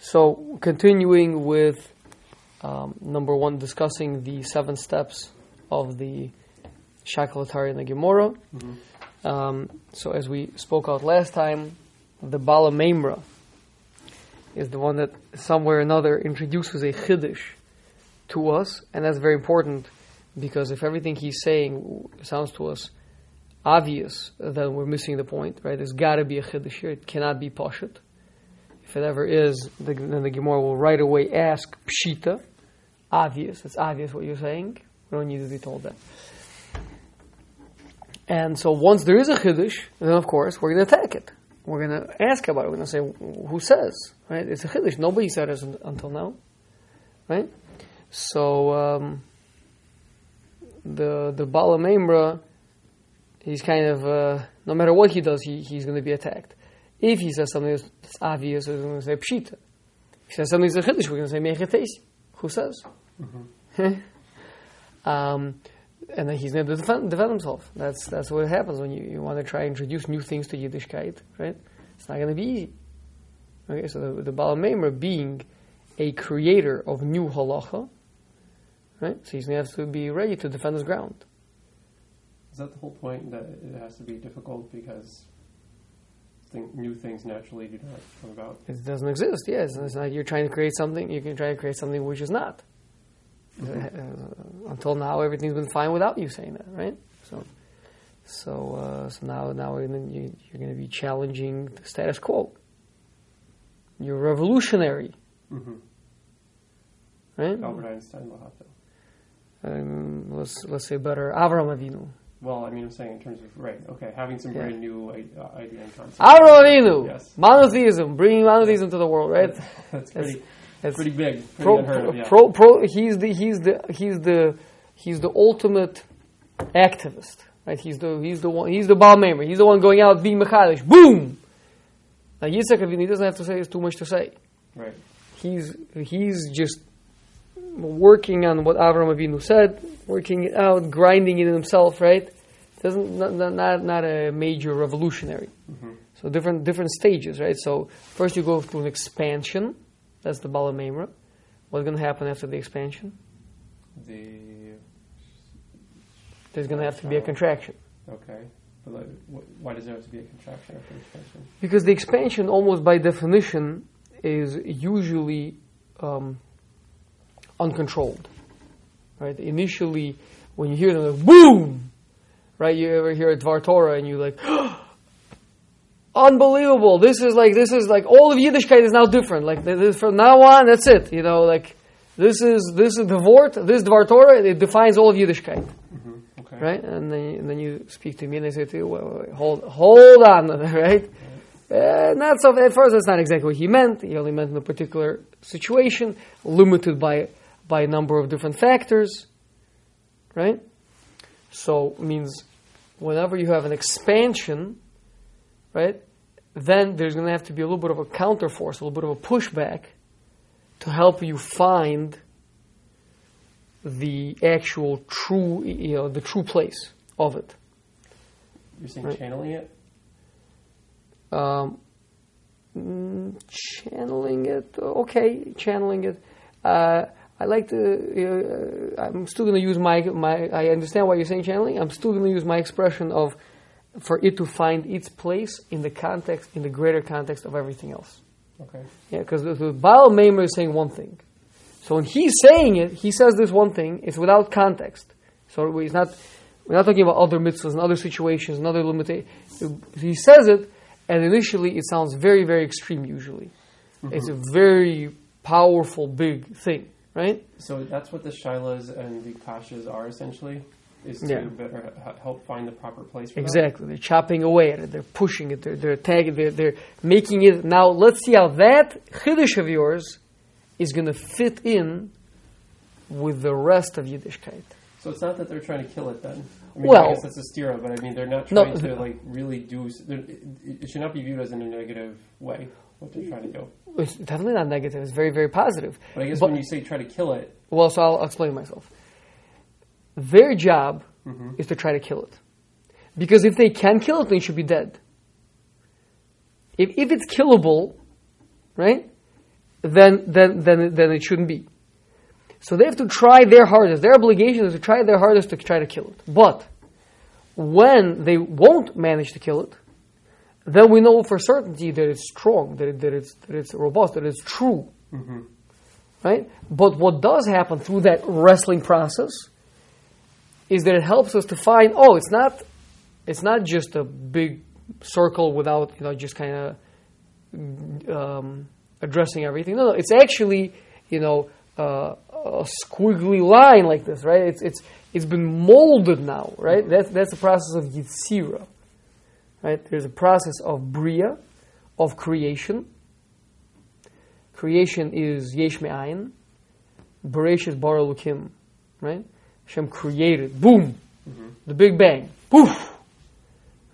So, continuing with um, number one, discussing the seven steps of the Shakalatari and the Gemara. Um, so, as we spoke out last time, the Bala Memra is the one that somewhere or another introduces a Chiddush to us, and that's very important because if everything he's saying sounds to us obvious, then we're missing the point, right? There's got to be a Chiddush here. It cannot be Pashut. If it ever is, the, then the Gemara will right away ask Pshita. Obvious. It's obvious what you're saying. We don't need to be told that. And so once there is a Chiddush, then of course we're going to attack it. We're going to ask about it. We're going to say, who says? Right? It's a Chiddush. Nobody said it until now. Right? So um, the the Bala Memra, he's kind of, uh, no matter what he does, he, he's going to be attacked. If he says something that's obvious, we're going to say Pshita. If he says something that's a Chiddush, we're going to say Mechetesi. Who says? um, and then he's going to defend, defend himself. That's that's what happens when you, you want to try and introduce new things to Yiddishkeit, right? It's not going to be easy. Okay, so the, the Baal Meimer being a creator of new halacha, right? So he's going to have to be ready to defend his ground. Is that the whole point that it has to be difficult because thing, new things naturally do not come about? It doesn't exist. Yes, it's not. You're trying to create something. You can try to create something which is not. Uh, until now, everything's been fine without you saying that, right? So, so, uh, so now, now gonna, you, you're going to be challenging the status quo. You're revolutionary, Mm-hmm. right? Albert Einstein will have to. Um, let's let's say better, Avram Avinu. Well, I mean, I'm saying in terms of right. Okay, having some Yeah. brand new uh, idea and concept. Avinu, Yes. monotheism, bringing monotheism to the world, right? That's That's- pretty, That's pretty big. Pretty pro, unheard pro, of, yeah. pro, pro, he's the he's the he's the he's the ultimate activist, right? He's the he's the one he's the Baal Meimer. He's the one going out being mechadish. Boom. Now Yitzhak Avinu he doesn't have to say it's too much to say. right. He's he's just working on what Avram Avinu said, working it out, grinding it in himself, right? Doesn't not not, not, a major revolutionary. Mhm. So different different stages, right? So first you go through an expansion. That's the Bala Memra. What's going to happen after the expansion? The There's going to have to be a contraction. okay, but like, wh- why does there have to be a contraction after the expansion? Because the expansion, almost by definition, is usually um, uncontrolled. Right? Initially, when you hear them, like, boom! Right? You ever hear a Dvar Torah and you like, unbelievable! This is like, this is like, all of Yiddishkeit is now different. Like, this, from now on, that's it. You know, like, this is, this is the Vort, this Dvar Torah, it defines all of Yiddishkeit. Mm-hmm. Okay. right? And then and then you speak to me and they say to you, wait, hold hold on, right? Uh, not so. At first, that's not exactly what he meant. He only meant in a particular situation, limited by by a number of different factors, right? So means whenever you have an expansion, right? Then there's going to have to be a little bit of a counterforce, a little bit of a pushback, to help you find the actual true, you know, the true place of it. You're saying Right. channeling it? Um, mm, channeling it, okay, channeling it. Uh, I like to. Uh, I'm still going to use my my. I understand why you're saying channeling. I'm still going to use my expression of for it to find its place in the context, in the greater context of everything else. Okay. Yeah, because the, the Baal Meimer is saying one thing. So when he's saying it, he says this one thing. It's without context. So he's not. We're not talking about other mitzvahs and other situations and other limitations. He says it, and initially it sounds very, very extreme. Usually, it's a very powerful, big thing, right? So that's what the shilas and the kashas are essentially, is to Yeah. better help find the proper place for that? Exactly. They're chopping away at it. They're pushing it. They're, they're tagging. They're, they're making it. Now let's see how that chiddush of yours is going to fit in with the rest of Yiddishkeit. So it's not that they're trying to kill it then. I mean, Well- I guess that's a stira, but I mean they're not No, trying to like really do. s- they're- It, it should not be viewed as in a negative way what they're trying to do. It's definitely not negative. It's very, very positive. But I guess But- when you say try to kill it, Well, so I'll explain myself. Their job Mhm. is to try to kill it. Because if they can kill it, then it should be dead. If, if it's killable, right, then then then then it shouldn't be. So they have to try their hardest. Their obligation is to try their hardest to try to kill it. But when they won't manage to kill it, then we know for certainty that it's strong, that, it, that, it's, that it's robust, that it's true. Mm-hmm. Right? But what does happen through that wrestling process is that it helps us to find, oh, it's not, it's not just a big circle without, you know, just kind of um, addressing everything. No, no, it's actually, you know, uh, a squiggly line like this, right? It's, it's, it's been molded now, right? That's, that's the process of Yitzira, right? There's a process of Bria, of creation. Creation is Yesh Me'ayin. Bereshit Bara Elokim, right? Hashem created, boom, mm-hmm. the Big Bang, poof,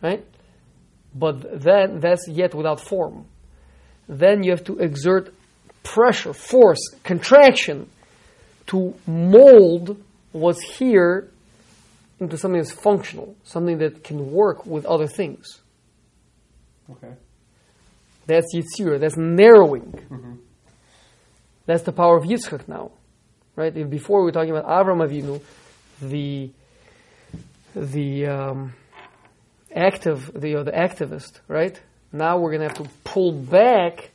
right? But then that's yet without form. Then you have to exert pressure, force, contraction to mold what's here into something that's functional, something that can work with other things. Okay. That's Yitzir, that's narrowing. Mm-hmm. That's the power of Yitzchak now. Right? If before we were talking about Avram Avinu, the the um, active, the, uh, the activist, right? Now we're going to have to pull back,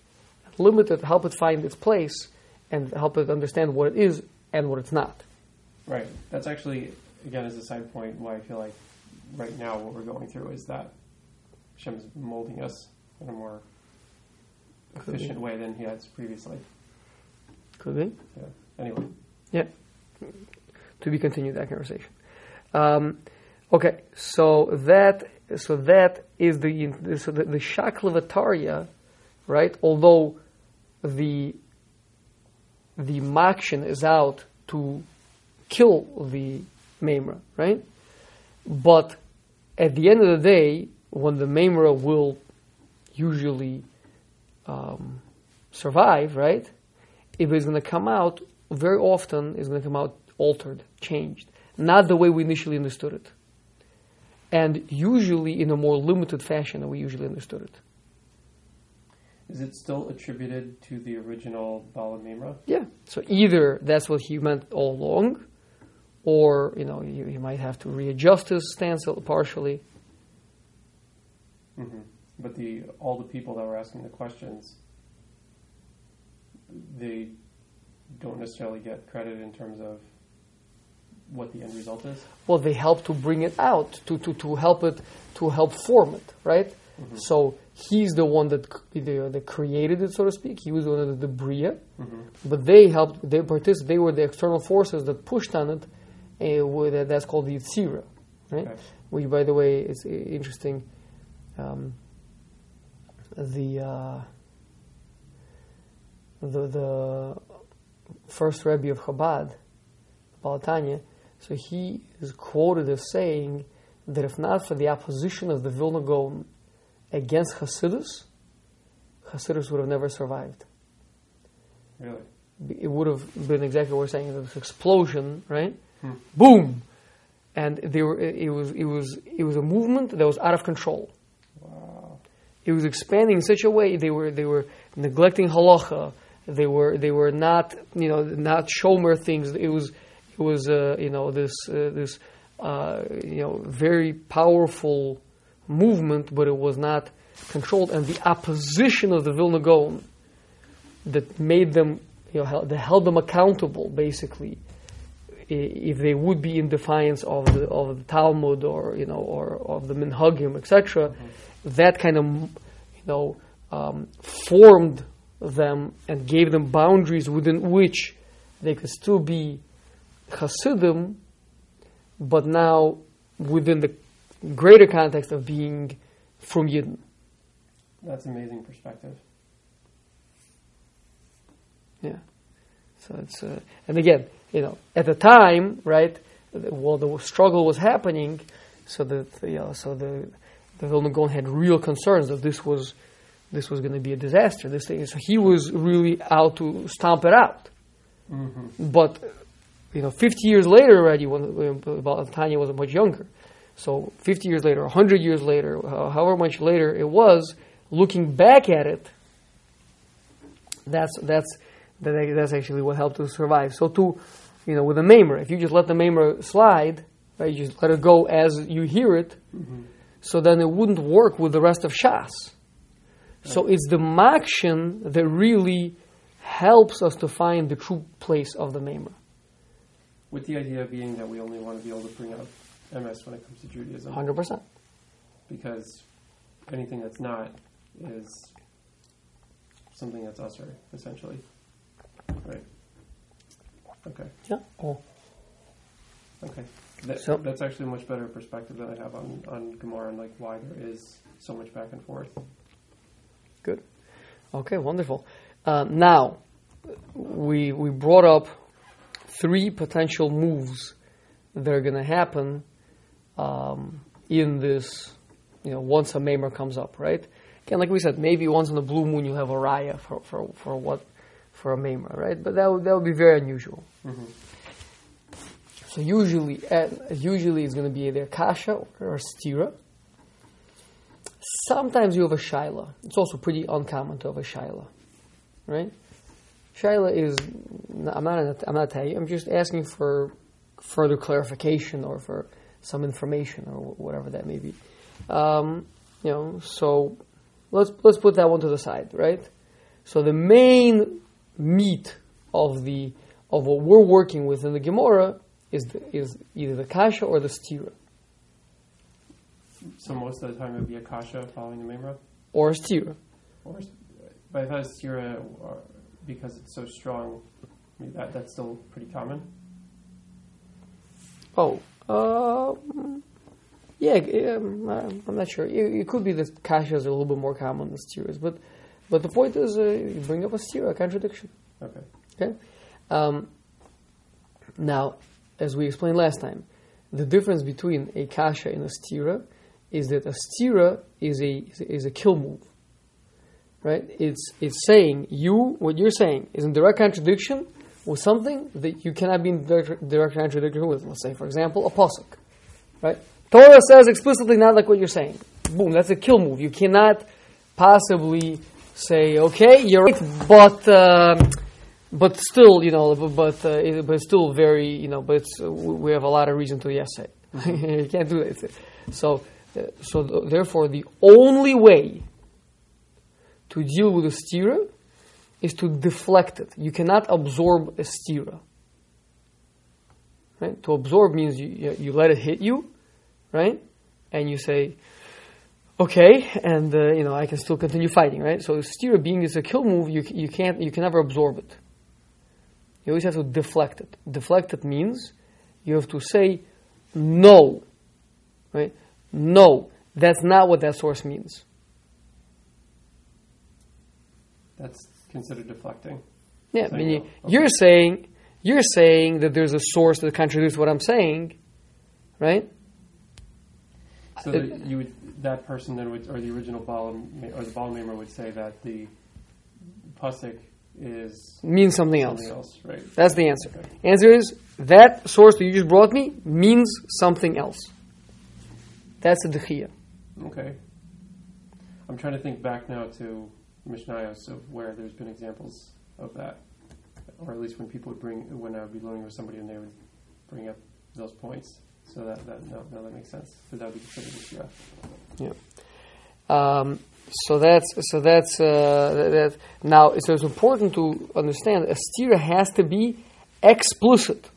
limit it, help it find its place, and help it understand what it is and what it's not. Right. That's actually, again, as a side point, why I feel like right now what we're going through is that Hashem's molding us in a more Could be. efficient way than he has previously. Could be. Yeah. Anyway. Yeah. To be continued that conversation. Um, okay, so that so that is the so the, the shaklavataria, right? Although the the makshin is out to kill the memra, right? But at the end of the day, when the memra will usually um, survive, right? If it's going to come out, very often it's going to come out altered, changed, not the way we initially understood it, and usually in a more limited fashion than we usually understood it. Is it still attributed to the original Bala Mimra? Yeah. So either that's what he meant all along, or you know he, he might have to readjust his stance partially. Mm-hmm. But the all the people that were asking the questions, they don't necessarily get credit in terms of what the end result is. Well, they help to bring it out, to, to, to help it, to help form it, right? So he's the one that the, that created it, so to speak. He was one of the bria, Mm-hmm. but they helped. They participated. They were the external forces that pushed on it. Uh, that's called the yitzira, right? Okay. Which, by the way, is interesting. Um, the uh, the the first Rebbe of Chabad, Baal HaTanya, so he is quoted as saying that if not for the opposition of the Vilna Gaon against Hasidus, Hasidus would have never survived. Really? It would have been exactly what we're saying, this explosion, right? Hmm. Boom! And they were, it, was, it, was, it was a movement that was out of control. Wow. It was expanding in such a way they were, they were neglecting halacha. They were, they were not, you know, not shomer things. It was, it was, uh, you know, this, uh, this, uh, you know, very powerful movement, but it was not controlled. And the opposition of the Vilna Gaon that made them, you know, held, that held them accountable, basically, if they would be in defiance of the of the Talmud or you know or of the Minhagim, etc. That kind of you know um, formed them and gave them boundaries within which they could still be Hasidim, but now within the greater context of being from Yidden. That's amazing perspective. Yeah. So it's uh, and again, you know, at the time, right? While the struggle was happening, so that you know, so the the Vilna Gaon had real concerns that this was this was going to be a disaster. This thing, so he was really out to stomp it out. Mm-hmm. But you know, 50 years later already, when, when Tanya was much younger. So 50 years later, 100 years later, uh, however much later it was, looking back at it, That's that's that, that's actually what helped us survive. So to you know with a mamer, if you just let the mamer slide, right, you just let it go as you hear it, mm-hmm. so then it wouldn't work with the rest of Shas. So it's the makshin that really helps us to find the true place of the mamer. With the idea being that we only want to be able to bring up emes when it comes to Judaism, Hundred percent. because anything that's not is something that's usher, essentially. Right. Okay. Yeah. Oh. Okay. That, So- that's actually a much better perspective than I have on, on Gemara and like why there is so much back and forth. Good. Okay, wonderful. Uh, now, we we brought up three potential moves that are going to happen um, in this. You know, once a mamer comes up, right? Again, like we said, maybe once in a blue moon you have a raya for, for, for what for a mamer, right? But that would, that would be very unusual. Mm-hmm. So usually, uh, usually it's going to be either kasha or stira. Sometimes you have a shaila. It's also pretty uncommon to have a shaila, right? Shaila is I'm not I'm not telling you. I'm just asking for further clarification or for some information or whatever that may be. Um, you know, so let's let's put that one to the side, right? So the main meat of the of what we're working with in the Gemara is the, is either the kasha or the stira So most of the time it would be a kasha following the memra, or a stira. or but I thought Sira, because it's so strong, I mean, that that's still pretty common. Oh, um, yeah, um, I'm not sure. It, it could be that kasha is a little bit more common than stiras, but but the point is, uh, you bring up a stira, a contradiction. Okay. Okay. Um, now, as we explained last time, the difference between a kasha and a stira is that a stira is a is a kill move. Right? It's it's saying you what you're saying is in direct contradiction with something that you cannot be in direct, direct contradiction with. Let's say, for example, a pasuk. Right? Torah says explicitly not like what you're saying. Boom, that's a kill move. You cannot possibly say, okay, you're right, but um, but still, you know, but but, uh, it- but it's still very, you know, but it's, uh, we have a lot of reason to yes say. you can't do it. So uh, so th- therefore, the only way to deal with a stira is to deflect it. You cannot absorb a stira. Right? To absorb means you, you let it hit you, right? And you say, okay, and uh, you know I can still continue fighting, right? So stira being is a kill move, you, you can't you can never absorb it. You always have to deflect it. Deflect it means you have to say no, right? No, that's not what that source means. That's considered deflecting. Yeah, Saying meaning no. Okay. you're saying you're saying that there's a source that contradicts what I'm saying, right? So that you would, that person then would, or the original Baal or the Baal Mamer would say that the pasuk is Means something else. else, right? That's the answer. Okay. Answer is that source that you just brought me means something else. That's the dechia. Okay. I'm trying to think back now to Mishnayos of where there's been examples of that, or at least when people would bring when I would be learning with somebody and they would bring up those points. So that that no, no that makes sense. So that would be considered a stira. Um, so that's so that's uh, that, now. So it's important to understand a steer has to be explicit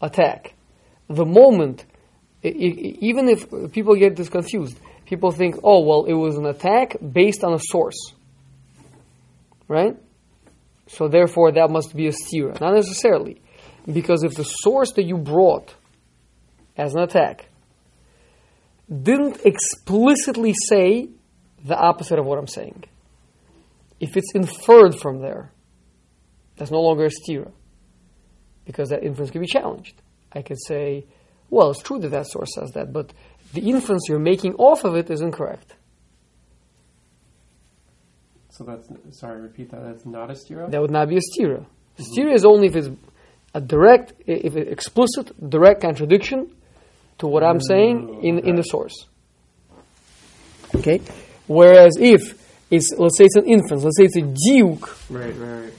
attack. The moment, even if people get this confused, people think, oh well, it was an attack based on a source, right? So therefore, that must be a steer. Not necessarily, because if the source that you brought as an attack didn't explicitly say the opposite of what I'm saying. If it's inferred from there, that's no longer a stira, because that inference can be challenged. I could say, well, it's true that that source says that, but the inference you're making off of it is incorrect. So that's sorry, repeat that. That's not a stira. That would not be a stira. Mm-hmm. Stira is only if it's a direct, if it's explicit, direct contradiction to what I'm saying in, in the source. Okay? Whereas if it's let's say it's an inference, let's say it's a diuk Right, right, right.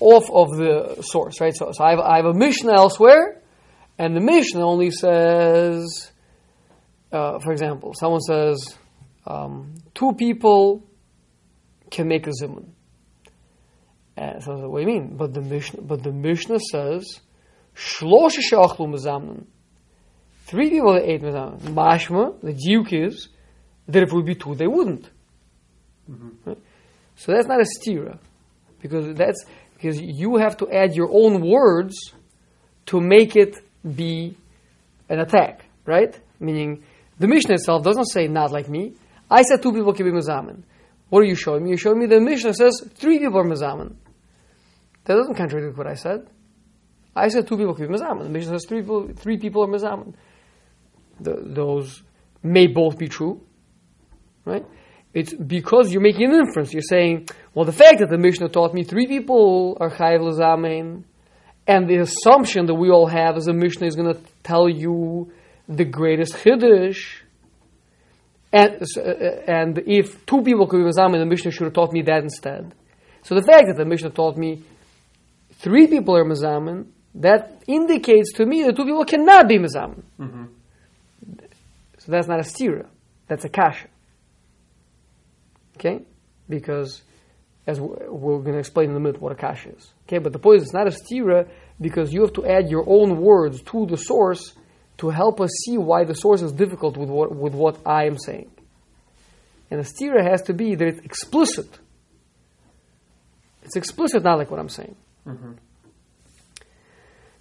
off of the source, right? So, so I, have, I have a Mishnah elsewhere, and the Mishnah only says, uh, for example, someone says, um, two people can make a zimun. And what do you mean? But the Mishnah, but the Mishnah says, shlosha she'achlu mezamnin. Three people that ate mezamnin. Uh, Mashma, the diuk is that if it would be two, they wouldn't. Mm-hmm. Right? So that's not a stira, because that's because you have to add your own words to make it be an attack, right? Meaning the Mishnah itself doesn't say not like me. I said two people can be mezamen. What are you showing me? You're showing me the Mishnah says three people are mezamen. That doesn't contradict what I said. I said two people can be mezamen. The Mishnah says three people, three people are mezamen. The, those may both be true, right? It's because you're making an inference. You're saying, well, the fact that the Mishnah taught me three people are chayiv lezamein, and the assumption that we all have is the Mishnah is going to tell you the greatest chiddush. And, uh, and if two people could be mezamein, the Mishnah should have taught me that instead. So the fact that the Mishnah taught me three people are mezamen, that indicates to me that two people cannot be mezamen. So that's not a stira, that's a kasha. Okay? Because, as we're going to explain in a minute what a kasha is. Okay? But the point is, it's not a stira because you have to add your own words to the source to help us see why the source is difficult with what, with what I am saying. And a stira has to be that it's explicit. It's explicit, not like what I'm saying. Mm-hmm.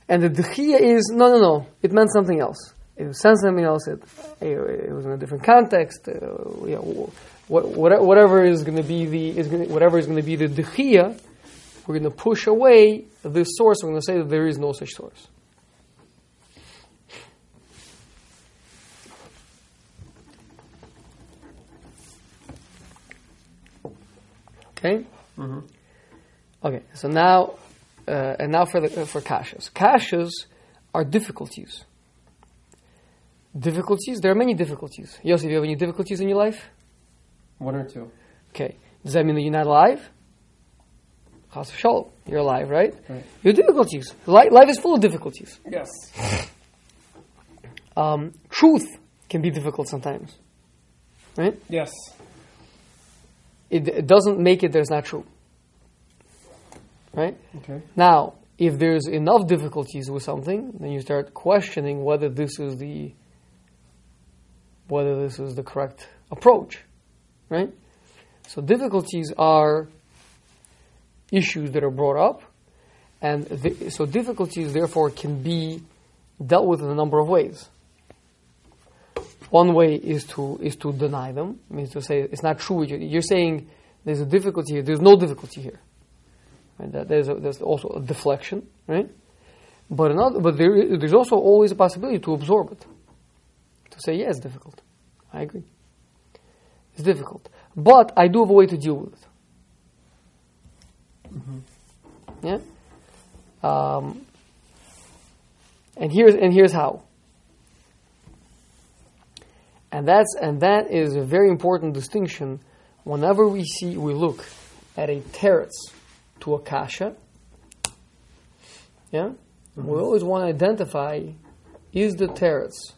And the dechia is no, no, no. It meant something else. It said something else. It, it was in a different context. Uh, you know, what, what, whatever is going to be the is going whatever is going to be the dechia, we're going to push away this source. We're going to say that there is no such source. Okay. Okay. So now, uh, and now for the for kashas. Kashas are difficulties. Difficulties. There are many difficulties. Yosef, do you have any difficulties in your life? One or two. Okay. Does that mean that you're not alive? Chas v'shalom. You're alive, right? Right. Your difficulties. Life, life is full of difficulties. Yes. Um, truth can be difficult sometimes, right? Yes. It, it doesn't make it there's not true, right? Okay. Now, if there's enough difficulties with something, then you start questioning whether this is the whether this is the correct approach, right? So difficulties are issues that are brought up, and so difficulties therefore can be dealt with in a number of ways. One way is to is to deny them, means to say it's not true. You're, saying there's a difficulty here. There's no difficulty here. That there's, a, there's also a deflection, right? But another, but there, there's also always a possibility to absorb it. To say, yeah, it's difficult. I agree. It's difficult, but I do have a way to deal with it. Yeah. Um, and here's and here's how. And that's and that is a very important distinction. Whenever we see we look at a teretz to a kasha, yeah, we always want to identify is the teretz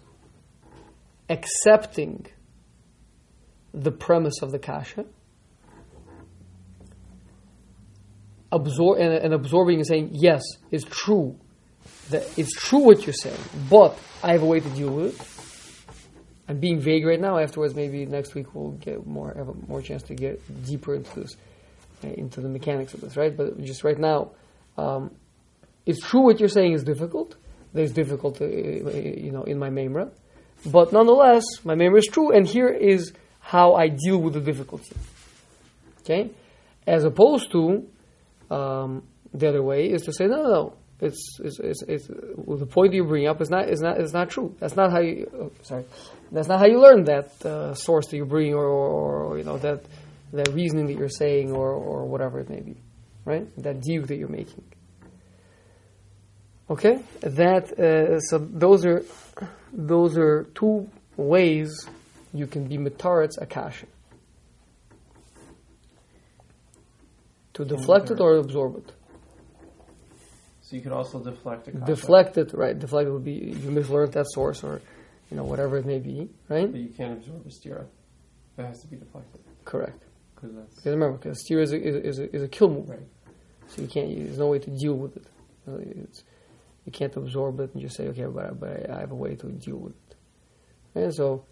accepting the premise of the kasha, absor- and, and absorbing and saying yes, it's true, that it's true what you're saying, but I have a way to deal with it. I'm being vague right now. Afterwards, maybe next week we'll get more have a more chance to get deeper into this, uh, into the mechanics of this, right? But just right now, um, it's true what you're saying is difficult. There's difficult, uh, you know, in my memra, but nonetheless, my memra is true, and here is how I deal with the difficulty. Okay, as opposed to um, the other way is to say no, no, no. It's, it's, it's, it's well, the point you bring up is not is not is not true. That's not how you. Oh, sorry, that's not how you learn that uh, source that you bring, or, or, or you know that that reasoning that you're saying, or or whatever it may be, right? That deal that you're making. Okay, that uh, so those are those are two ways you can be mitaretz akasha. To deflect it or absorb it? So you could also deflect it. Deflect it, right? Deflect it would be you mislearned that source or you know whatever it may be, right? But you can't absorb a stira. It has to be deflected. Correct. Because remember, because steer is a, is, a, is, a, is a kill move, Right. so you can't. There's no way to deal with it. It's, you can't absorb it and just say, okay, but, I- but I, have a way to deal with it. And so,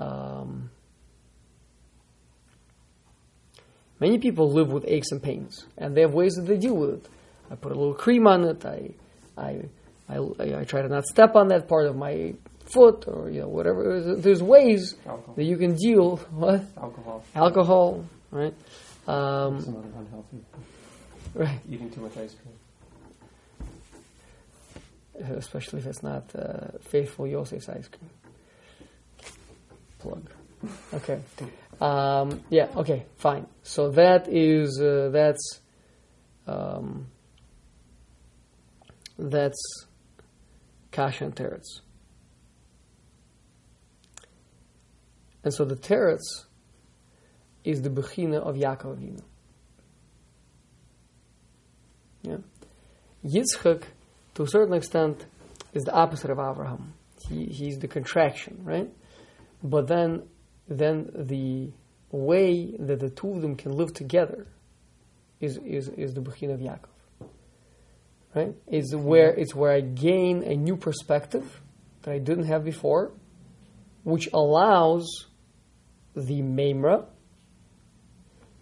um, many people live with aches and pains, and they have ways that they deal with it. I put a little cream on it. I, I, I, I try to not step on that part of my foot, or you know, whatever. There's, ways Alcohol. that you can deal. What Alcohol. alcohol, right? Um, Some other unhealthy. right. Eating too much ice cream. Especially if it's not uh, faithful Yosef's ice cream. Plug. Okay. Um, yeah. Okay. Fine. So that is uh, that's um, that's kasha and teretz. And so the teretz is the bechina of Yaakov. Yeah. Yitzchak to a certain extent, is the opposite of Abraham. He, he's the contraction, right? But then, then the way that the two of them can live together is is, is the Bechin of Yaakov, right? It's where it's where I gain a new perspective that I didn't have before, which allows the Memra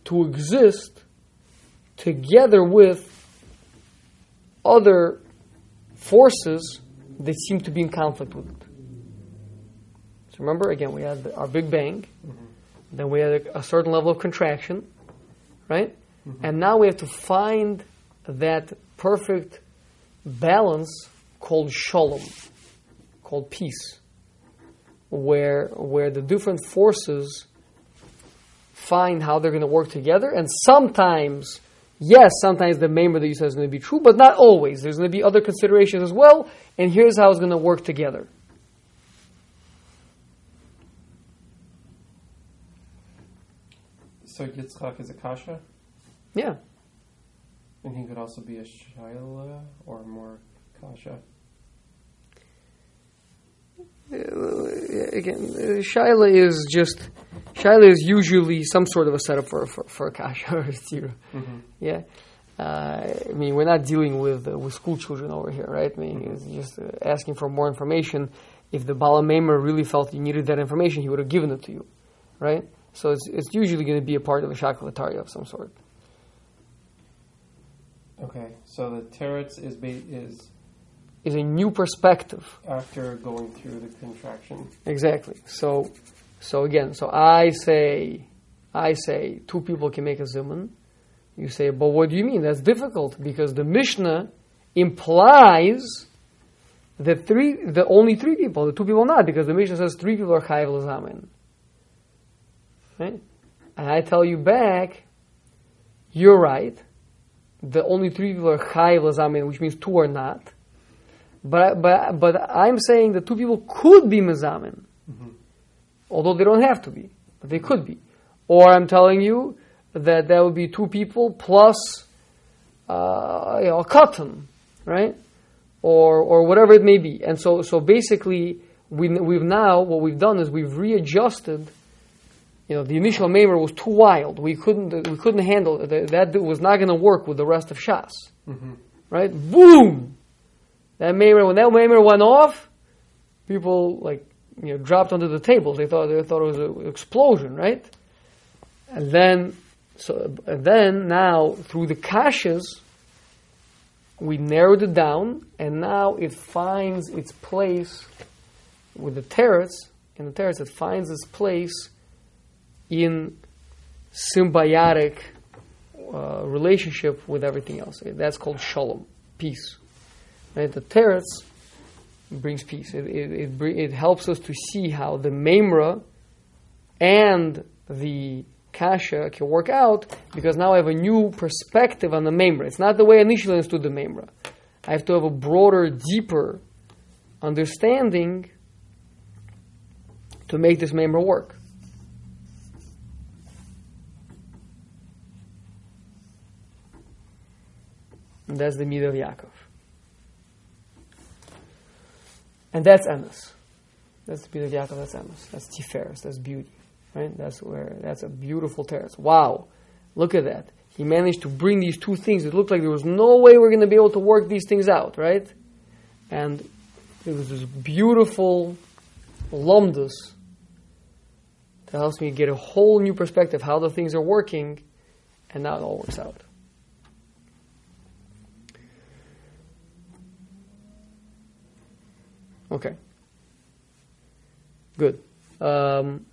to exist together with other forces that seem to be in conflict with it. So remember, again, we had the, our Big Bang, mm-hmm. then we had a, a certain level of contraction, right? Mm-hmm. And now we have to find that perfect balance called shalom, called peace, where where the different forces find how they're going to work together, and sometimes yes, sometimes the member that you said is going to be true, but not always. There's going to be other considerations as well, and here's how it's going to work together. So Yitzchak is a kasha, Yeah, and he could also be a shaila or more kasha. Uh, again, uh, Shaila is just Shaila is usually some sort of a setup for for, for a kasha or a tira. Mm-hmm. Yeah. Uh, I mean, we're not dealing with uh, with school children over here, right? I mean, it's just uh, asking for more information. If the Balamamer really felt you needed that information, he would have given it to you, right? So it's, it's usually going to be a part of a shakalatari of some sort. Okay, so the teretz is ba- is Is a new perspective. after going through the contraction. Exactly. So, so again, so I say, I say, two people can make a zimun. You say, but what do you mean? That's difficult because the Mishnah implies that three, the only three people, the two people not, because the Mishnah says three people are chayiv l'zamen. Right? And I tell you back, you're right. The only three people are chayiv l'zamen, which means two are not. But, but, but I'm saying that two people could be mezamin, mm-hmm. Although they don't have to be, but they could be. Or I'm telling you that there would be two people plus uh, you know, a katan, right? Or, or whatever it may be. And so, so basically, we, we've now, what we've done is we've readjusted you know, the initial Maimer was too wild. We couldn't, we couldn't handle it. That, was not going to work with the rest of Shas. Right? Boom! That Maimer, when that Maimer went off, people like, you know, dropped onto the tables. They thought, they thought it was an explosion, right? And then, so, and then now, through the kashas, we narrowed it down, and now it finds its place with the teretz. In the teretz, it finds its place in symbiotic uh, relationship with everything else. That's called shalom, peace. Right? The teretz brings peace. It, it, it, it helps us to see how the memra and the kasha can work out because now I have a new perspective on the memra. It's not the way I initially understood the memra. I have to have a broader, deeper understanding to make this memra work. And that's the midah of Yaakov. And that's emes. That's the beauty of Yaakov, that's emes. That's tiferes, that's beauty. Right? That's where, that's a beautiful teretz. Wow, look at that. He managed to bring these two things. It looked like there was no way we're going to be able to work these things out, right? And it was this beautiful lumdus that helps me get a whole new perspective how the things are working, and now it all works out. Okay. Good. Um,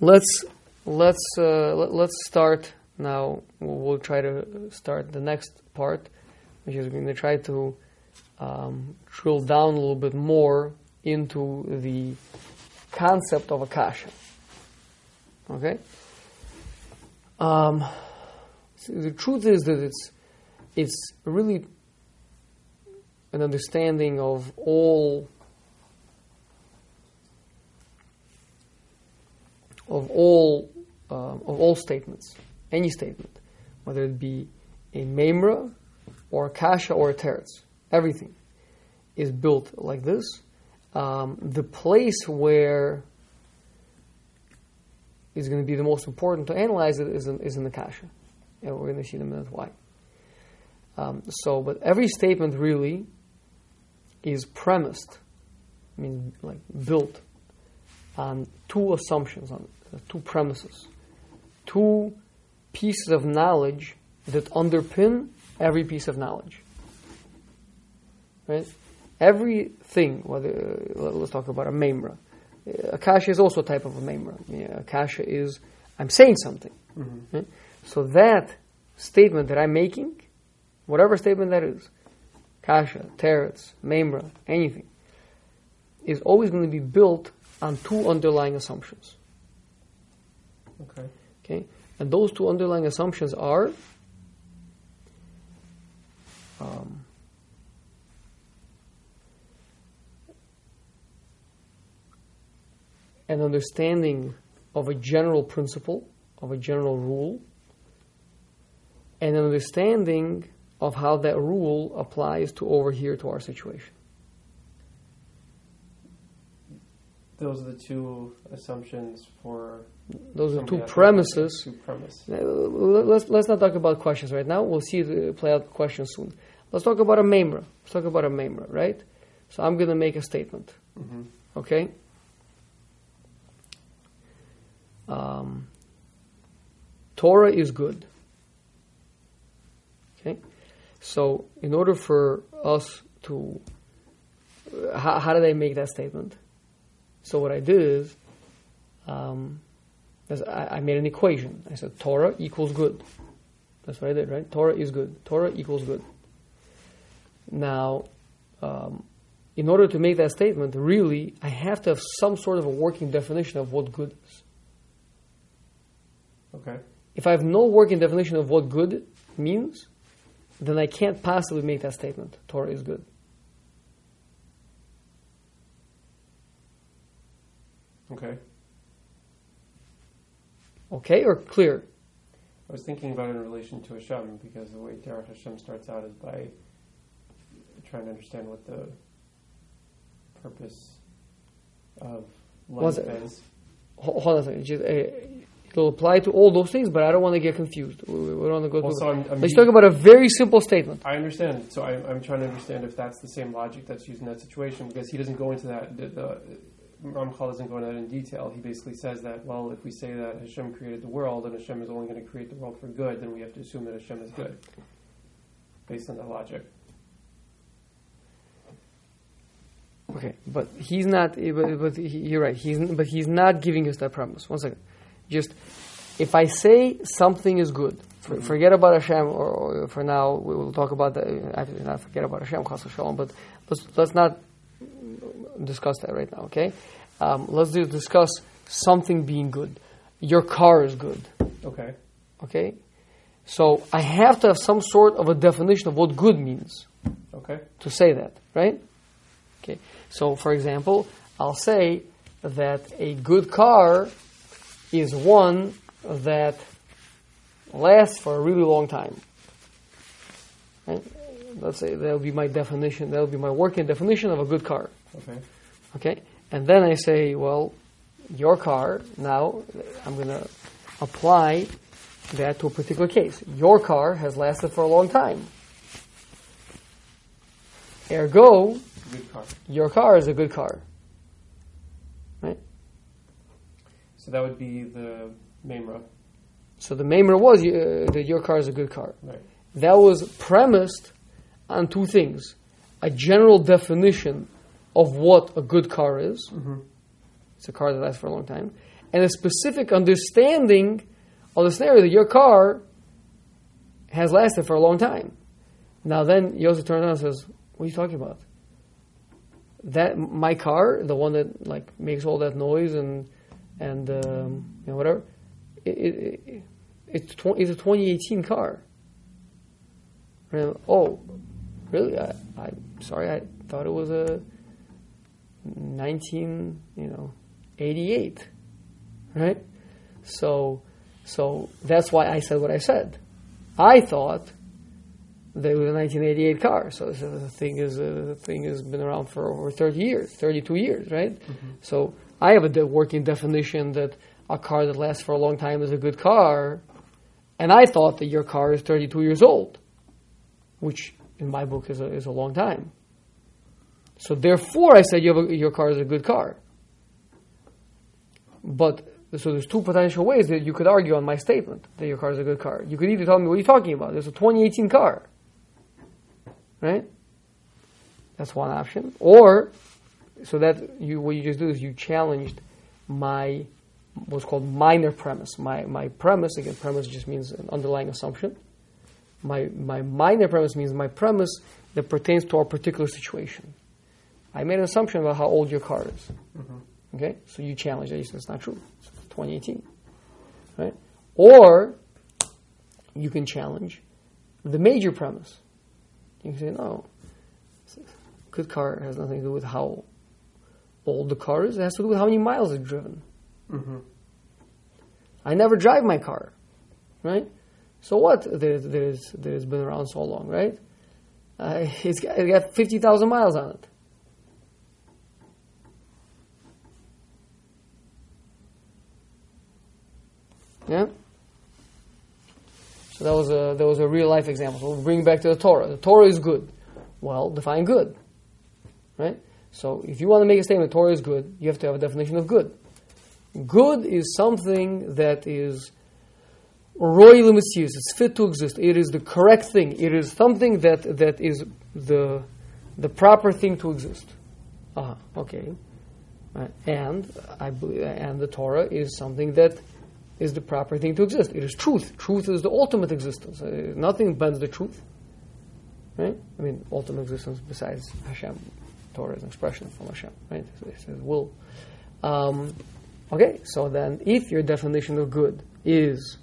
let's let's uh, let, us start now. We'll, try to start the next part, which is going to try to um, drill down a little bit more into the concept of akasha. Okay. Um, the truth is that it's it's really an understanding of all of all uh, of all statements, any statement, whether it be a memra or a kasha or a teretz, everything is built like this. Um, the place where is going to be the most important to analyze it is in, is in the kasha, and we're going to see in a minute why. Um, so, but every statement really is premised, I mean, like built on two assumptions, on uh, two premises, two pieces of knowledge that underpin every piece of knowledge. Right? Everything, whether uh, let's talk about a memra. Akasha is also a type of a memra. Akasha is I'm saying something. Mm-hmm. Right? So that statement that I'm making, whatever statement that is, kasha, teretz, memra, anything, is always going to be built on two underlying assumptions. Okay. Okay? And those two underlying assumptions are um, an understanding of a general principle, of a general rule, and an understanding of how that rule applies to over here to our situation. Those are the two assumptions for. Those are two premises. Two premise. Let's let's not talk about questions right now. We'll see the play out questions soon. Let's talk about a memra. Let's talk about a memra, right? So I'm going to make a statement. Mm-hmm. Okay. Um, Torah is good. So, in order for us to, uh, how, how, did I make that statement? So, what I did is, um, I, I, made an equation. I said Torah equals good. That's what I did, right? Torah is good. Torah equals good. Now, um, in order to make that statement, really, I have to have some sort of a working definition of what good is. Okay. If I have no working definition of what good means, then I can't possibly make that statement. Torah is good. Okay. Okay or clear? I was thinking about it in relation to Hashem because the way Derech Hashem starts out is by trying to understand what the purpose of life is. Hold on a second. It'll apply to all those things, but I don't want to get confused. We, we don't want to go well, So I'm, I'm Let's talk about a very simple statement. I understand. So I, am trying to understand if that's the same logic that's used in that situation because he doesn't go into that. The, the, Ramchal doesn't go into that in detail. He basically says that, well, if we say that Hashem created the world and Hashem is only going to create the world for good, then we have to assume that Hashem is good, based on that logic. Okay, but he's not. But, but he, you're right. He's but he's not giving us that promise. One second. Just if I say something is good, for, mm-hmm. forget about Hashem, or, or, for now we will talk about that. Actually, not forget about Hashem, Shalom, but let's let's not discuss that right now. Okay, um, let's do, discuss something being good. Your car is good. Okay. Okay. So I have to have some sort of a definition of what good means. Okay. To say that, right? Okay. So, for example, I'll say that a good car is one that lasts for a really long time. Right? Let's say that'll be my definition. that'll be my working definition of a good car. Okay. Okay, and then I say, well, your car. Now I'm going to apply that to a particular case. Your car has lasted for a long time. Ergo, car. your car is a good car. Right? So that would be the Memra. So the Maimer was uh, that your car is a good car. Right. That was premised on two things a general definition of what a good car is. Mm-hmm. It's a car that lasts for a long time. And a specific understanding of the scenario that your car has lasted for a long time. Now then Yosef turns around and says, What are you talking about? That my car, the one that like makes all that noise and and um, you know whatever, it, it, it, it's, tw- it's a 2018 car. And, oh, really? I, I'm sorry. I thought it was a 19, you know, 88, right? So, so that's why I said what I said. I thought that it was a 1988 car. So, so the thing is, uh, the thing has been around for over 30 years, 32 years, right? So I have a de- working definition that a car that lasts for a long time is a good car, and I thought that your car is 32 years old, which in my book is a, is a long time. So therefore, I said you a, your car is a good car. But so there's two potential ways that you could argue on my statement that your car is a good car. You could either tell me what you're you talking about. There's a 2018 car, right? That's one option. Or so that you what you just do is you challenged my what's called minor premise. My my premise again, premise just means an underlying assumption. My my minor premise means my premise that pertains to our particular situation. I made an assumption about how old your car is. Mm-hmm. Okay, so you challenge that. You said it's not true. It's 2018, right? Or you can challenge the major premise. You can say no. Good car has nothing to do with how old the car is. It has to do with how many miles it's driven. Mm-hmm. I never drive my car, right? So what? There's there's there's been around so long, right? Uh, it's got, it got fifty thousand miles on it. Yeah. So that was a that was a real life example. So we'll bring back to the Torah. The Torah is good. Well, define good, right? So if you want to make a statement, Torah is good, you have to have a definition of good. Good is something that is royal mitzvahs. It's fit to exist. It is the correct thing. It is something that, that is the the proper thing to exist. Ah, okay. Right. And I believe, and the Torah is something that is the proper thing to exist. It is truth. Truth is the ultimate existence. Uh, nothing bends the truth. Right? I mean, ultimate existence besides Hashem. Torah is an expression from Hashem. Right? It says will. Um, okay. So then, if your definition of good is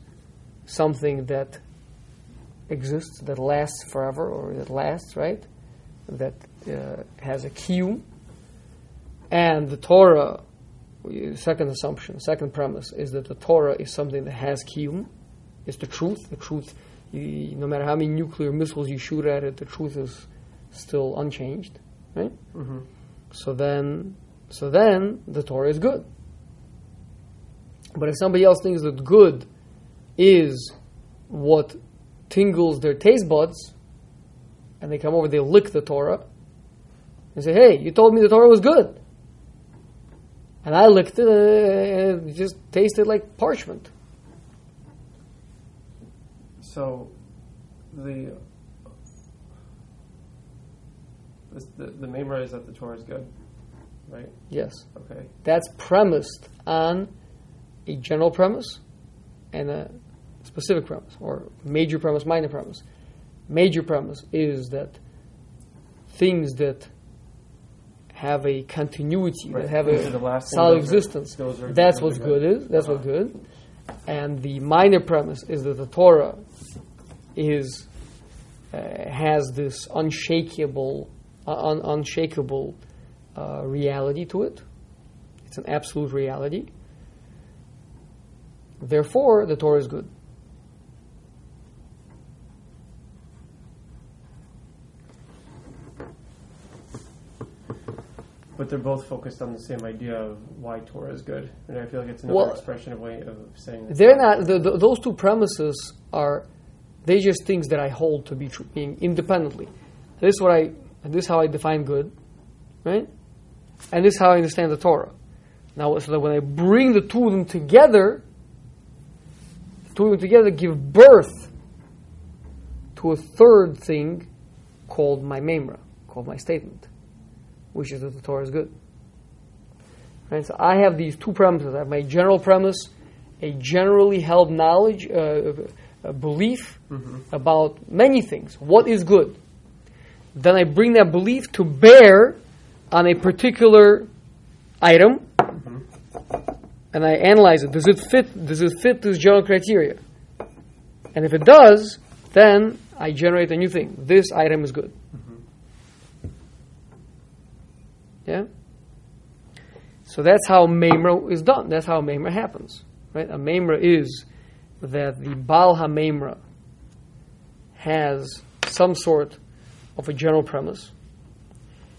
something that exists, that lasts forever, or that lasts, right? That uh, has a kiyum, and the Torah, second assumption, second premise is that the Torah is something that has kiyum. It's the truth. The truth, you, no matter how many nuclear missiles you shoot at it, the truth is still unchanged, right? Mm-hmm. So then, so then the Torah is good. But if somebody else thinks that good is what tingles their taste buds, and they come over, they lick the Torah, and say, "Hey, you told me the Torah was good," and I licked it, and it just tasted like parchment. So, the the the, the Memra is that the Torah is good, right? Yes, Okay. that's premised on a general premise and a specific premise, or major premise, minor premise. Major premise is that things that have a continuity, Right. that have Those a solid existence, are- that's what's are good is. That's Uh-huh. what's good. And the minor premise is that the Torah is uh, has this unshakable, un- unshakable uh, reality to it. It's an absolute reality. Therefore, the Torah is good. But they're both focused on the same idea of why Torah is good, and I feel like it's another well, expression of way of saying. They're not. The, the, those two premises are. They're just things that I hold to be true, being independently. This is what I and this is how I define good, right? And this is how I understand the Torah. Now, so that when I bring the two of them together, the two of them together give birth to a third thing called my memra, called my statement, which is that the Torah is good. Right? So I have these two premises. I have my general premise, a generally held knowledge, uh, a belief about many things. What is good? Then I bring that belief to bear on a particular item, mm-hmm. and I analyze it. Does it fit? Does it fit this general criteria? And if it does, then I generate a new thing. This item is good. Mm-hmm. Yeah. So that's how Memra is done. That's how Memra happens, right? A Memra is that the Baal HaMemra has some sort of a general premise.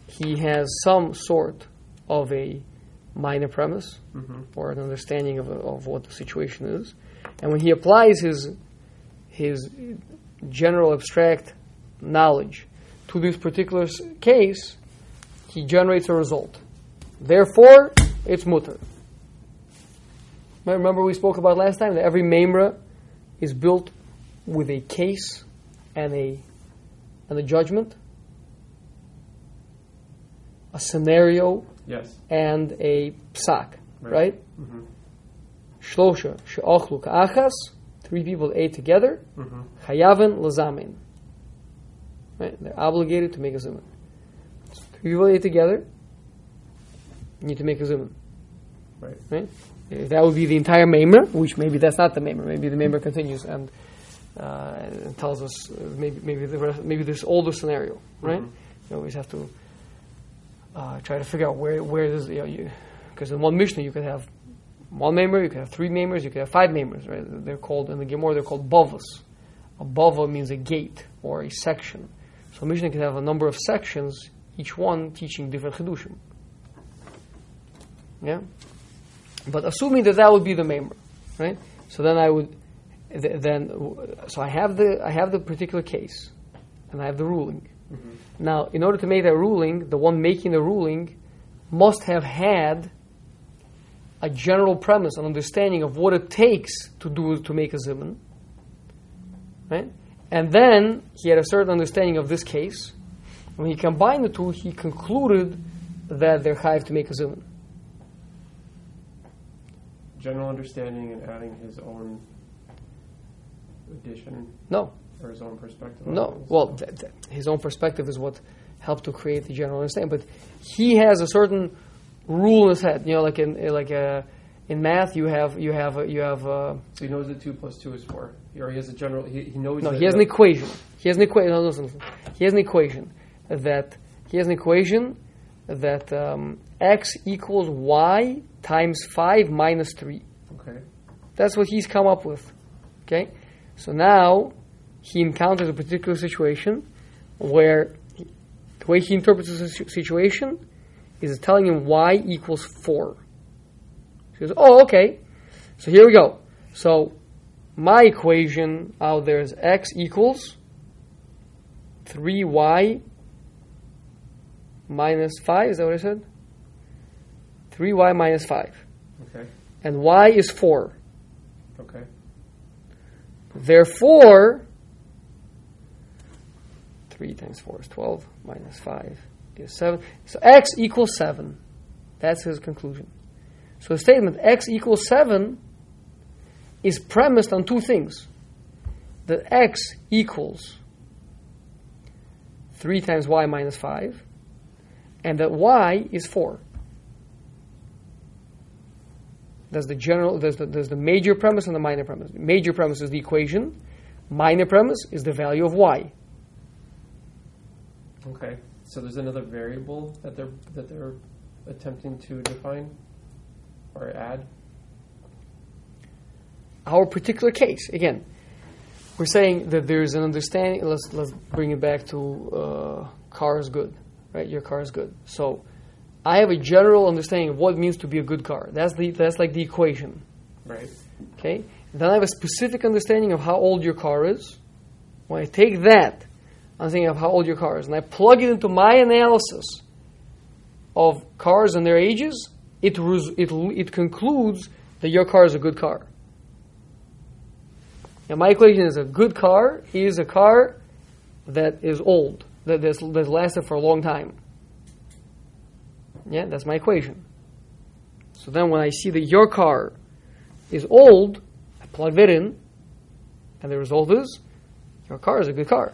He has some sort of a minor premise mm-hmm. or an understanding of, of what the situation is. And when he applies his, his general abstract knowledge to this particular case, he generates a result. Therefore, it's mutter. Remember we spoke about last time that every memra is built with a case and a and a judgment, a scenario yes. and a psak, Right. right? Mhm. Shlosha she'ochlu ka'achas, three people ate together, Mhm. chayaven lazamin. Right? They're obligated to make a zimun. So three people ate together, you need to make a zimun. Right. Right? That would be the entire Maimer, which maybe that's not the Maimer. Maybe the Maimer continues and, uh, and tells us uh, maybe maybe the rest, maybe this older scenario, right? Mhm. You always have to uh, try to figure out where where is you know because in one Mishnah you could have one Maimer, you could have three Maimers, you could have five Maimers, right? They're called in the Gemara they're called bavas. A bava means a gate or a section. So Mishnah can have a number of sections, each one teaching different chedushim. Yeah. But assuming that that would be the member, right? So then I would, then so I have the I have the particular case, and I have the ruling. Mm-hmm. Now, in order to make that ruling, the one making the ruling must have had a general premise, an understanding of what it takes to do to make a zimun, right? And then he had a certain understanding of this case. When he combined the two, he concluded that they're chayiv to make a zimun. General understanding and adding his own addition No, or his own perspective. No, well, th- th- his own perspective is what helped to create the general understanding. But he has a certain rule in his head. You know, like in like uh, in math, you have you have uh, you have uh, so he knows that two plus two is four, or he has a general. He, he knows. no. He has an equation. He has an equation. No, listen. He has an equation that he has an equation that um, x equals y times five minus three. Okay. That's what he's come up with. Okay? So now he encounters a particular situation where he- the way he interprets the situation is telling him y equals 4. He goes, oh, okay. So here we go. So my equation out there is x equals 3y minus 5. Is that what I said? 3y minus 5. Okay. And y is 4. Okay. Therefore, 3 times 4 is 12, minus 5 is 7. So x equals 7. That's his conclusion. So the statement x equals 7 is premised on two things. That x equals 3 times y minus 5, and that y is 4. There's the general, there's the, there's the major premise and the minor premise. Major premise is the equation. Minor premise is the value of y. Okay. So there's another variable that they're that they're attempting to define or add. Our particular case, again, we're saying that there's an understanding. Let's let's bring it back to uh, car is good, right? Your car is good. So I have a general understanding of what it means to be a good car. That's the that's like the equation. Right. Okay. Then I have a specific understanding of how old your car is. When I take that understanding of how old your car is and I plug it into my analysis of cars and their ages, it res- it it concludes that your car is a good car. And my equation is a good car is a car that is old, that that's, that's lasted for a long time. Yeah, that's my equation. So then when I see that your car is old, I plug that in, and the result is your car is a good car.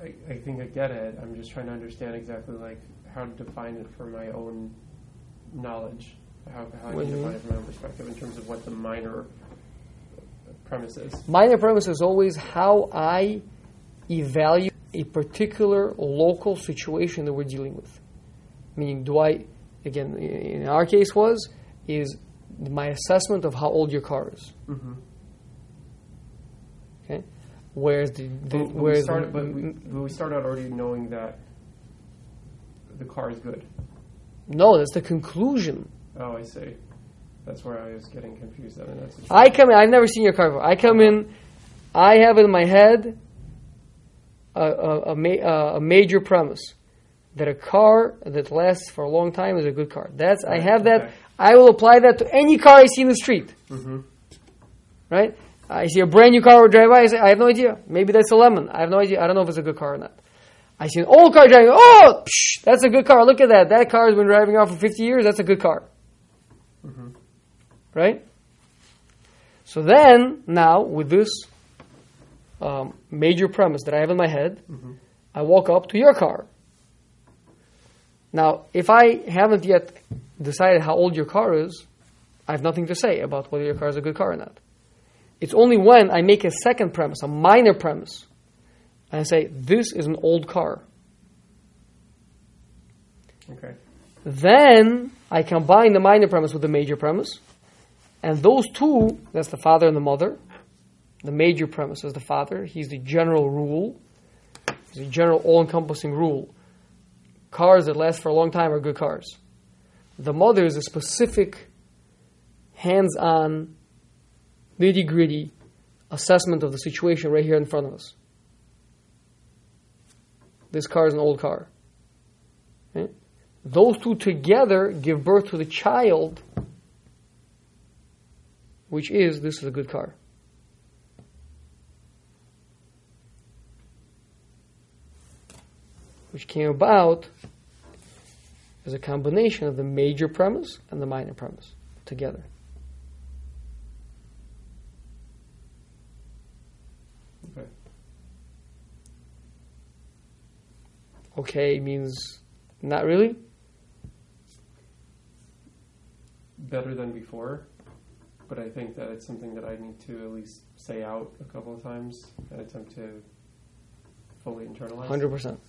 I, I think I get it. I'm just trying to understand exactly like how to define it for my own knowledge. How, how I can define it from my own perspective in terms of what the minor premise is. Minor premise is always how I evaluate a particular local situation that we're dealing with. Meaning, do I, again, in our case was, is my assessment of how old your car is. Mm-hmm. Okay? Whereas the, the we started, the- but we, but we start out already knowing that the car is good. no, that's the conclusion. Oh, I see. That's where I was getting confused. Then, and that's I come in, I've never seen your car before. I come in, I have in my head a, a, a, ma- a major premise that a car that lasts for a long time is a good car. That's I have that. okay. I will apply that to any car I see in the street. Mm-hmm. Right? I see a brand new car drive by. I say, I have no idea. Maybe that's a lemon. I have no idea. I don't know if it's a good car or not. I see an old car driving. Oh, psh, that's a good car. Look at that. That car has been driving around for 50 years. That's a good car. Mm-hmm. Right? So then, now, with this um, major premise that I have in my head, Mm-hmm. I walk up to your car. Now, if I haven't yet decided how old your car is, I have nothing to say about whether your car is a good car or not. It's only when I make a second premise, a minor premise, and I say, this is an old car. Okay. Then I combine the minor premise with the major premise, and those two, that's the father and the mother. The major premise is the father. He's the general rule. He's the general all-encompassing rule. Cars that last for a long time are good cars. The mother is a specific, hands-on, nitty-gritty assessment of the situation right here in front of us. This car is an old car. Okay? Those two together give birth to the child, which is this is a good car. Which came about as a combination of the major premise and the minor premise together. Okay. Okay means not really? Better than before, but I think that it's something that I need to at least say out a couple of times and attempt to fully internalize. Hundred percent.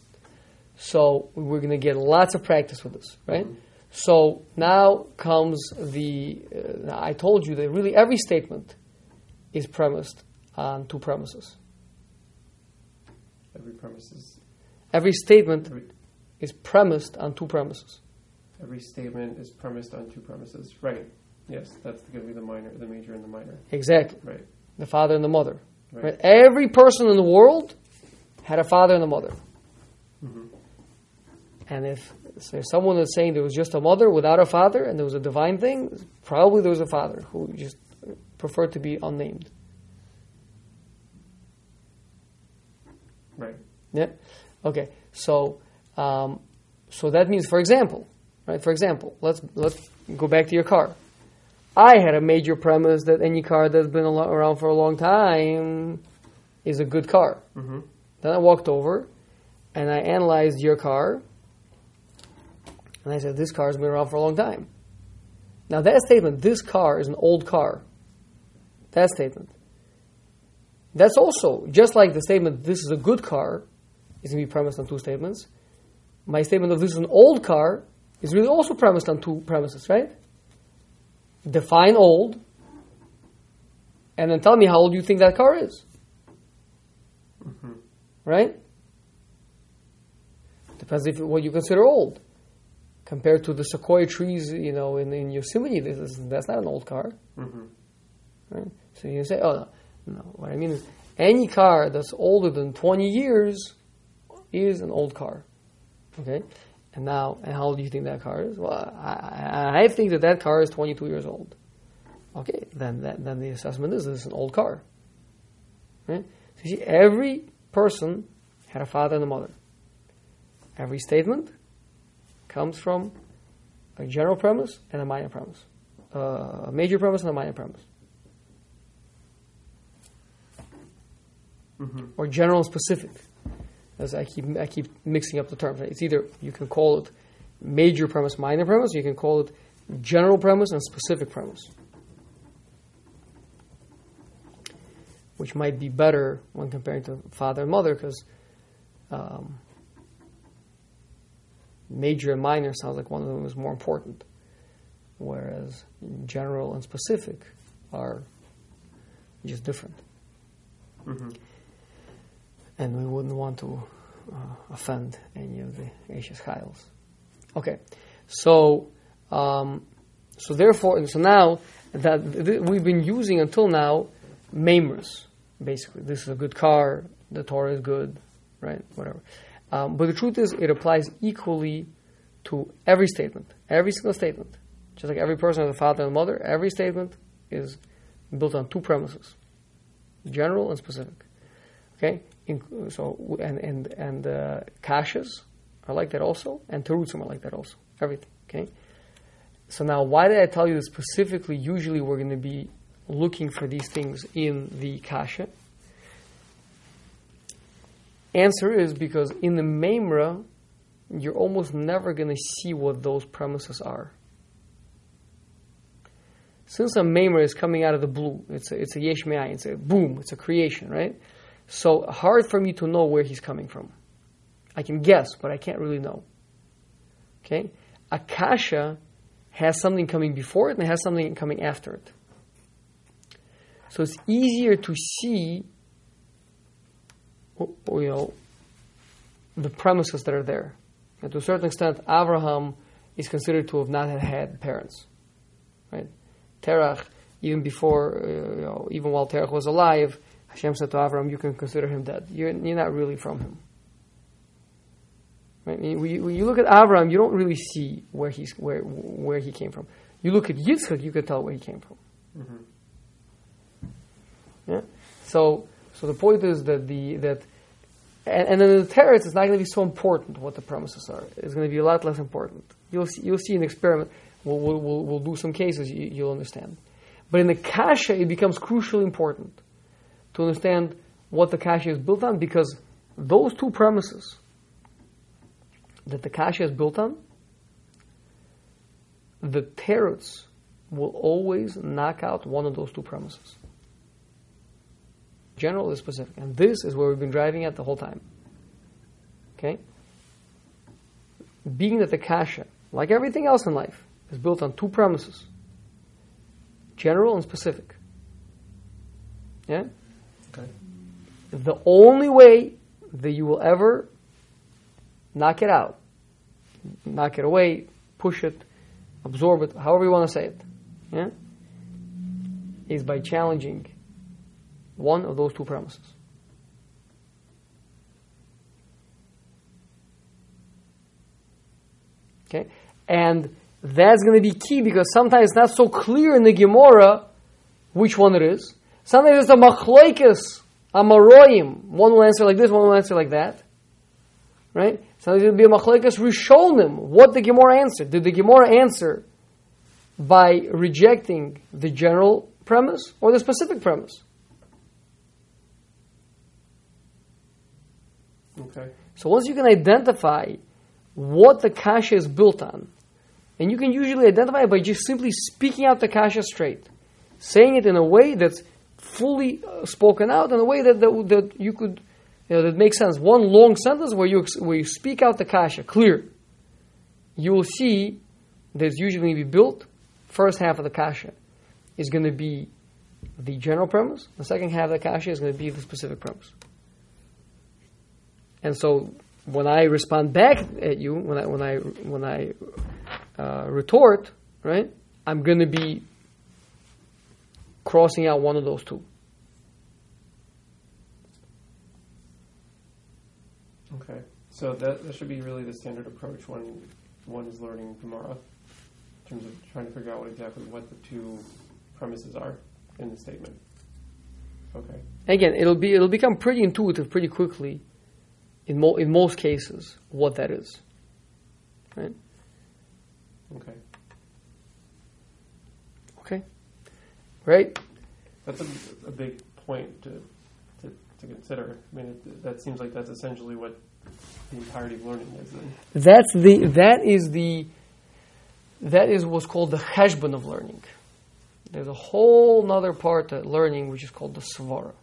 So we're going to get lots of practice with this, right? Mhm. So now comes the. Uh, I told you that really every statement is premised on two premises. Every premise is Every statement every, is premised on two premises. every statement is premised on two premises. Right. Yes, that's going to be the minor, the major, and the minor. Exactly. Right. The father and the mother. Right. Right? Every person in the world had a father and a mother. hmm And if there's someone that's saying there was just a mother without a father and there was a divine thing, probably there was a father who just preferred to be unnamed. Right. Yeah. Okay. So, um, so that means, for example, right? For example, let's let's go back to your car. I had a major premise that any car that's been around for a long time is a good car. hmm Then I walked over and I analyzed your car, and I said, "This car's been around for a long time." Now that statement, "This car is an old car," that statement. That's also just like the statement, "This is a good car," is going to be premised on two statements. My statement of "This is an old car" is really also premised on two premises, right? Define old and then tell me how old you think that car is. Mm-hmm. Right? Depends if what you consider old. Compared to the sequoia trees, you know, in, in Yosemite, this is, that's not an old car. Mm-hmm. Right? So you say, oh, no. no. What I mean is, any car that's older than 20 years is an old car. Okay? And now, and how old do you think that car is? Well, I, I think that that car is 22 years old. Okay, then that, then the assessment is this is an old car. Right? So you see, every person had a father and a mother. Every statement comes from a general premise and a minor premise, uh, a major premise and a minor premise. Mm-hmm. or general and specific. As I keep I keep mixing up the terms. It's either you can call it major premise, minor premise, you can call it general premise and specific premise, which might be better when comparing to father and mother because um, major and minor sounds like one of them is more important, whereas general and specific are just different Mm-hmm. And we wouldn't want to uh, offend any of the Eishes Chayils. Okay, so um, so therefore, so now that th- we've been using until now maimers, basically. This is a good car. The Torah is good, right? Whatever. Um, but the truth is, it applies equally to every statement, every single statement. Just like every person has a father and mother, every statement is built on two premises: general and specific. Okay, so and and and uh, kashas are like that also, and terutzim are like that also. Everything. Okay. So now, why did I tell you specifically? Usually, we're going to be looking for these things in the kasha. Answer is because in the memra, you're almost never going to see what those premises are. Since a memra is coming out of the blue, it's a, it's a yesh it's a boom, it's a creation, right? So hard for me to know where he's coming from. I can guess, but I can't really know. Okay? A kasha has something coming before it and it has something coming after it. So it's easier to see you know the premises that are there. And to a certain extent, Abraham is considered to have not had parents. Right? Terach, even before, uh, you know, even while Terach was alive, Hashem said to Avram, "You can consider him dead. You're, you're not really from him." Right? When you, when you look at Avram, you don't really see where he's where where he came from. You look at Yitzchak, you can tell where he came from. Mm-hmm. Yeah. So so the point is that the that and, and then in the teretz, it's not going to be so important what the premises are. It's going to be a lot less important. You'll see, you'll see an experiment. We'll, we'll, we'll, we'll do some cases. You, you'll understand. But in the kasha, it becomes crucially important to understand what the kasha is built on because those two premises that the kasha is built on, the teretz will always knock out one of those two premises. General is specific. And this is where we've been driving at the whole time. Okay? Being that the kasha, like everything else in life, is built on two premises general and specific. Yeah? The only way that you will ever knock it out, knock it away, push it, absorb it, however you want to say it, yeah? is by challenging one of those two premises. Okay? And that's going to be key because sometimes it's not so clear in the Gemara which one it is. Sometimes it's a machlokes, Amoraim. One will answer like this, one will answer like that. Right? Sometimes it'll be a machlokes rishonim. What the Gemara answered. Did the Gemara answer by rejecting the general premise or the specific premise? Okay. So once you can identify what the kasha is built on, and you can usually identify it by just simply speaking out the kasha straight, saying it in a way that's fully uh, spoken out, in a way that, that, that you could, you know, that makes sense. One long sentence where you, where you speak out the kasha, clear. You will see that usually going to be built, first half of the kasha is going to be the general premise. The second half of the kasha is going to be the specific premise. And so when I respond back at you, when I when I when I uh, retort, right, I'm going to be crossing out one of those two. Okay, so that, that should be really the standard approach when one is learning Gemara, in terms of trying to figure out what exactly what the two premises are in the statement. Okay. Again, it'll be it'll become pretty intuitive pretty quickly. In mo- in most cases, what that is, right? Okay. Okay, right? That's a, a big point to, to, to consider. I mean, it, that seems like that's essentially what the entirety of learning is. Then. That's the that is the that is what's called the cheshbon of learning. There's a whole other part of learning which is called the svara.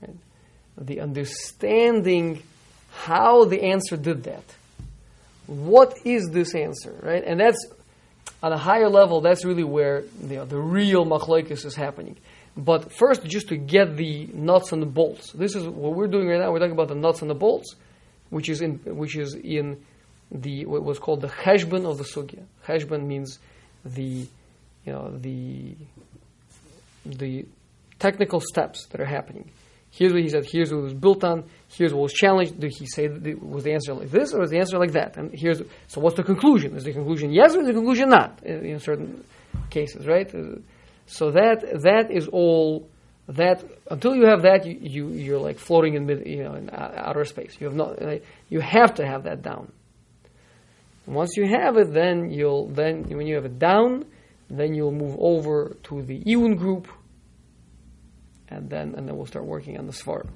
Right? The understanding how the answer did that. What is this answer, right? And that's on a higher level. That's really where you know, the real machlokes is happening. But first, just to get the nuts and the bolts. This is what we're doing right now. We're talking about the nuts and the bolts, which is in which is in the what was called the cheshbon of the sugya. Cheshbon means the you know the the technical steps that are happening. Here's what he said. Here's what was built on. Here's what was challenged. Did he say was the answer like this or was the answer like that? And here's so what's the conclusion? Is the conclusion yes or is the conclusion not in, in certain cases, right? So that that is all. That until you have that, you, you you're like floating in mid, you know, in outer space. You have not. You have to have that down. Once you have it, then you'll then when you have it down, then you'll move over to the Ewin group, and then and then we'll start working on the Svara.